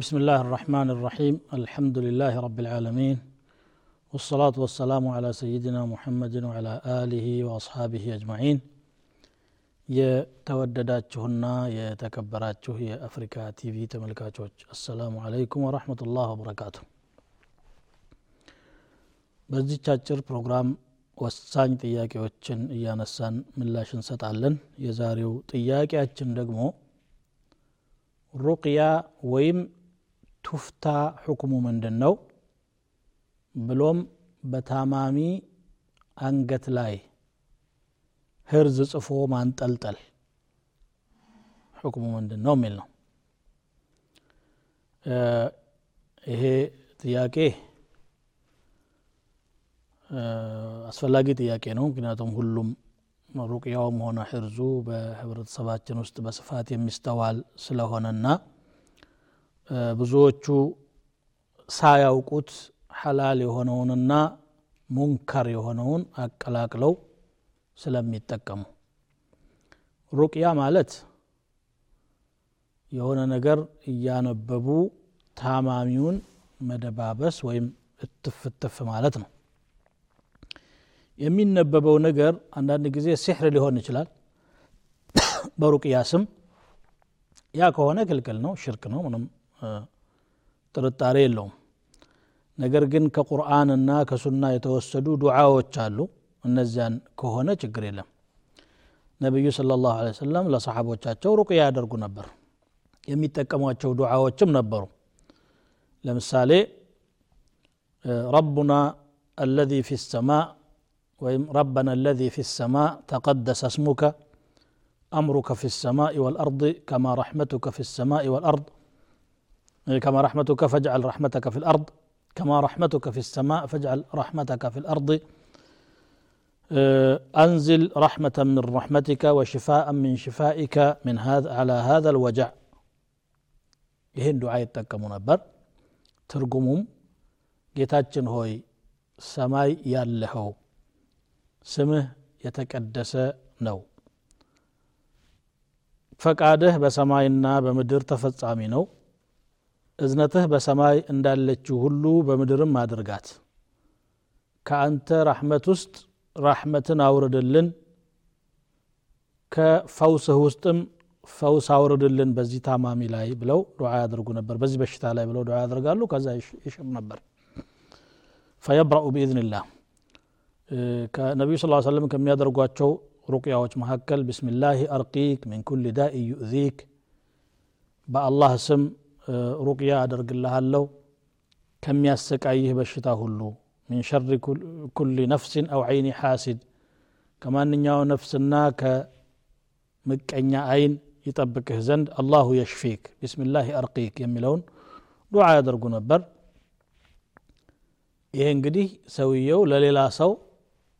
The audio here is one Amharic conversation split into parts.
بسم الله الرحمن الرحيم الحمد لله رب العالمين والصلاة والسلام على سيدنا محمد وعلى آله وأصحابه أجمعين የተወደዳችሁና የተከበራችሁ የአፍሪካ ቲቪ ተመልካቾች አሰላሙ አለይኩም ወረህመቱላህ ወበረካቱ በዚች አጭር ፕሮግራም ወሳኝ ጥያቄዎችን እያነሳን ምላሽ እንሰጣለን የዛሬው ጥያቄያችን ደግሞ ሩቅያ ወይም ቱፍታ ሕክሙ ምንድን ነው ብሎም በታማሚ አንገት ላይ ህርዝ ጽፎ ማንጠልጠል ሕክሙ ምንድን ነው የሚል ነው። ይሄ ጥያቄ አስፈላጊ ጥያቄ ነው። ምክንያቱም ሁሉም ሩቅያውም ሆነ ሕርዙ በህብረተሰባችን ውስጥ በስፋት የሚስተዋል ስለሆነና ብዙዎቹ ሳያውቁት ሐላል የሆነውንና ሙንከር የሆነውን አቀላቅለው ስለሚጠቀሙ። ሩቅያ ማለት የሆነ ነገር እያነበቡ ታማሚውን መደባበስ ወይም እትፍ እትፍ ማለት ነው። የሚነበበው ነገር አንዳንድ ጊዜ ሲሕር ሊሆን ይችላል። በሩቅያ ስም ያ ከሆነ ክልክል ነው ሽርክ ነው ምንም ጥርጣሬ የለውም ነገር ግን ከቁርአንና ከሱና የተወሰዱ ዱዓዎች አሉ እነዚያን ከሆነ ችግር የለም ነቢዩ ስለ ላሁ ሰለም ለሰሓቦቻቸው ሩቅያ ያደርጉ ነበር የሚጠቀሟቸው ዱዓዎችም ነበሩ ለምሳሌ ረቡና አለዚ ፊ ሰማእ ወይም ረበና አለዚ ፊ ሰማእ ተቀደሰ እስሙከ أمرك في السماء والأرض كما رحمتك في السماء والأرض كما رحمتك فاجعل رحمتك في الأرض كما رحمتك في السماء فاجعل رحمتك في الأرض أنزل رحمة من رحمتك وشفاء من شفائك من هذا على هذا الوجع ይህን ዱዓ ይጠቀሙ ነበር ትርጉሙም ጌታችን ሆይ ሰማይ ያለኸው ስምህ የተቀደሰ ነው ፈቃድህ በሰማይና በምድር ተፈጻሚ ነው እዝነትህ በሰማይ እንዳለችው ሁሉ በምድርም አድርጋት ከአንተ ራሕመት ውስጥ ራሕመትን አውርድልን ከፈውስህ ውስጥም ፈውስ አውርድልን በዚህ ታማሚ ላይ ብለው ዱዓ ያደርጉ ነበር በዚህ በሽታ ላይ ብለው ዱዓ ያደርጋሉ ከዛ ይሽር ነበር ፈየብረኡ ብኢዝንላህ ከነቢዩ ስ ሰለም ከሚያደርጓቸው ሩቅያዎች መካከል ብስሚላህ አርቂክ ምን ኩል ዳኢ ዩእዚክ በአላህ ስም ሩቅያ አደርግልሃለሁ ከሚያሰቃይህ በሽታ ሁሉ ሚን ሸሪ ኩል ነፍሲን አው ዓይኒ ሓሲድ ከማንኛው ነፍስና ከምቀኛ አይን ይጠብቅህ ዘንድ አላሁ የሽፊክ ቢስሚላህ አርቂክ የሚለውን ዱዓ ያደርጉ ነበር ይሄ እንግዲህ ሰውየው ለሌላ ሰው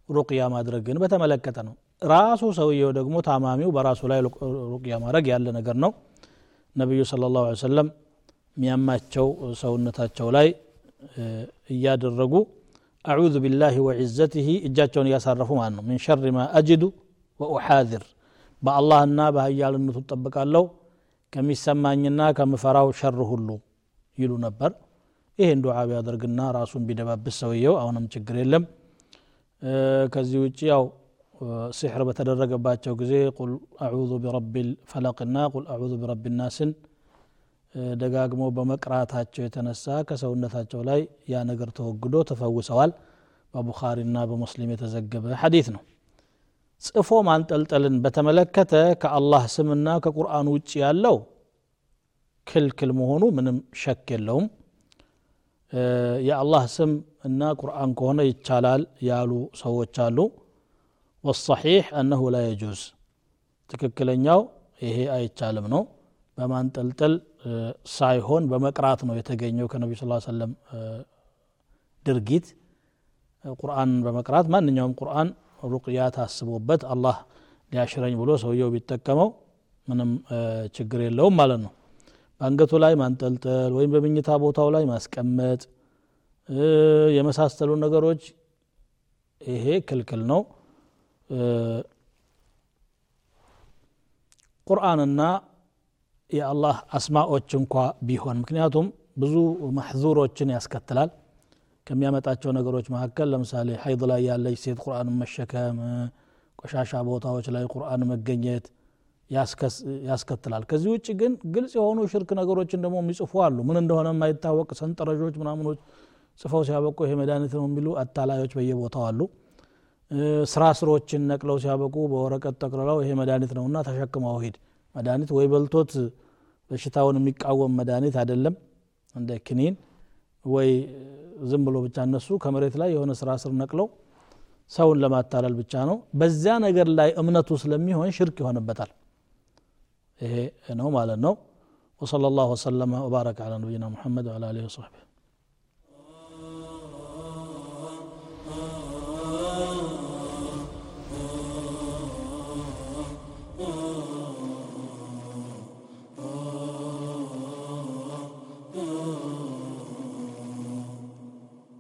ሩቅያ ማድረግን በተመለከተ ነው ራሱ ሰውየው ደግሞ ታማሚው በራሱ ላይ ሩቅያ ማድረግ ያለ ነገር ነው ነቢዩ ስለ ላሁ ሰለም ሚያማቸው ሰውነታቸው ላይ እያደረጉ أعوذ بالله وعزته እጃቸውን እያሳረፉ ማለት ነው። من شر ما أجد وأحاذر በአላህና በሀያልነቱ እጠበቃለሁ ከሚሰማኝና ከምፈራው ሸር ሁሉ ይሉ ነበር። ይህን ዱዓ ቢያደርግና ራሱን ቢደባብስ ሰውየው አሁንም ችግር የለም። ከዚህ ውጭ ያው ሲሕር በተደረገባቸው ጊዜ قل أعوذ برب ፈለቅና ቁል አዑዙ ቢረቢ ናስን ደጋግሞ በመቅራታቸው የተነሳ ከሰውነታቸው ላይ ያ ነገር ተወግዶ ተፈውሰዋል። በቡኻሪና በሙስሊም የተዘገበ ሐዲት ነው። ጽፎ ማንጠልጠልን በተመለከተ ከአላህ ስምና ከቁርአን ውጭ ያለው ክልክል መሆኑ ምንም ሸክ የለውም። የአላህ ስም እና ቁርአን ከሆነ ይቻላል ያሉ ሰዎች አሉ። ወሰሒሕ አነሁ ላ የጁዝ። ትክክለኛው ይሄ አይቻልም ነው። በማንጠልጠል ሳይሆን በመቅራት ነው የተገኘው ከነቢ ስ ሰለም ድርጊት። ቁርአን በመቅራት ማንኛውም ቁርአን ሩቅያ ታስቦበት አላህ ሊያሽረኝ ብሎ ሰውየው ቢጠቀመው ምንም ችግር የለውም ማለት ነው። በአንገቱ ላይ ማንጠልጠል ወይም በምኝታ ቦታው ላይ ማስቀመጥ የመሳሰሉ ነገሮች ይሄ ክልክል ነው። ቁርአንና የአላህ አስማዎች እንኳ ቢሆን ምክንያቱም ብዙ ማሕዙሮችን ያስከትላል። ከሚያመጣቸው ነገሮች መካከል ለምሳሌ ሀይድ ላይ ያለች ሴት ቁርአን መሸከም ቆሻሻ ቦታዎች ላይ ቁርአን መገኘት ያስከትላል። ከዚህ ውጭ ግን ግልጽ የሆኑ ሽርክ ነገሮችን ደግሞ የሚጽፉ አሉ። ምን እንደሆነ የማይታወቅ ሰንጠረዦች ምናምኖች ጽፈው ሲያበቁ ይሄ መድኃኒት ነው የሚሉ አታላዮች በየቦታው አሉ። ስራ ስሮችን ነቅለው ሲያበቁ በወረቀት ጠቅልለው ይሄ መድኃኒት ነውና ተሸክመው ሂድ መድኃኒት ወይ በልቶት በሽታውን የሚቃወም መድኃኒት አይደለም እንደ ክኒን ወይ ዝም ብሎ ብቻ እነሱ ከመሬት ላይ የሆነ ስራ ስር ነቅለው ሰውን ለማታለል ብቻ ነው በዚያ ነገር ላይ እምነቱ ስለሚሆን ሽርክ ይሆንበታል ይሄ ነው ማለት ነው وصلى الله وسلم وبارك على نبينا محمد وعلى اله وصحبه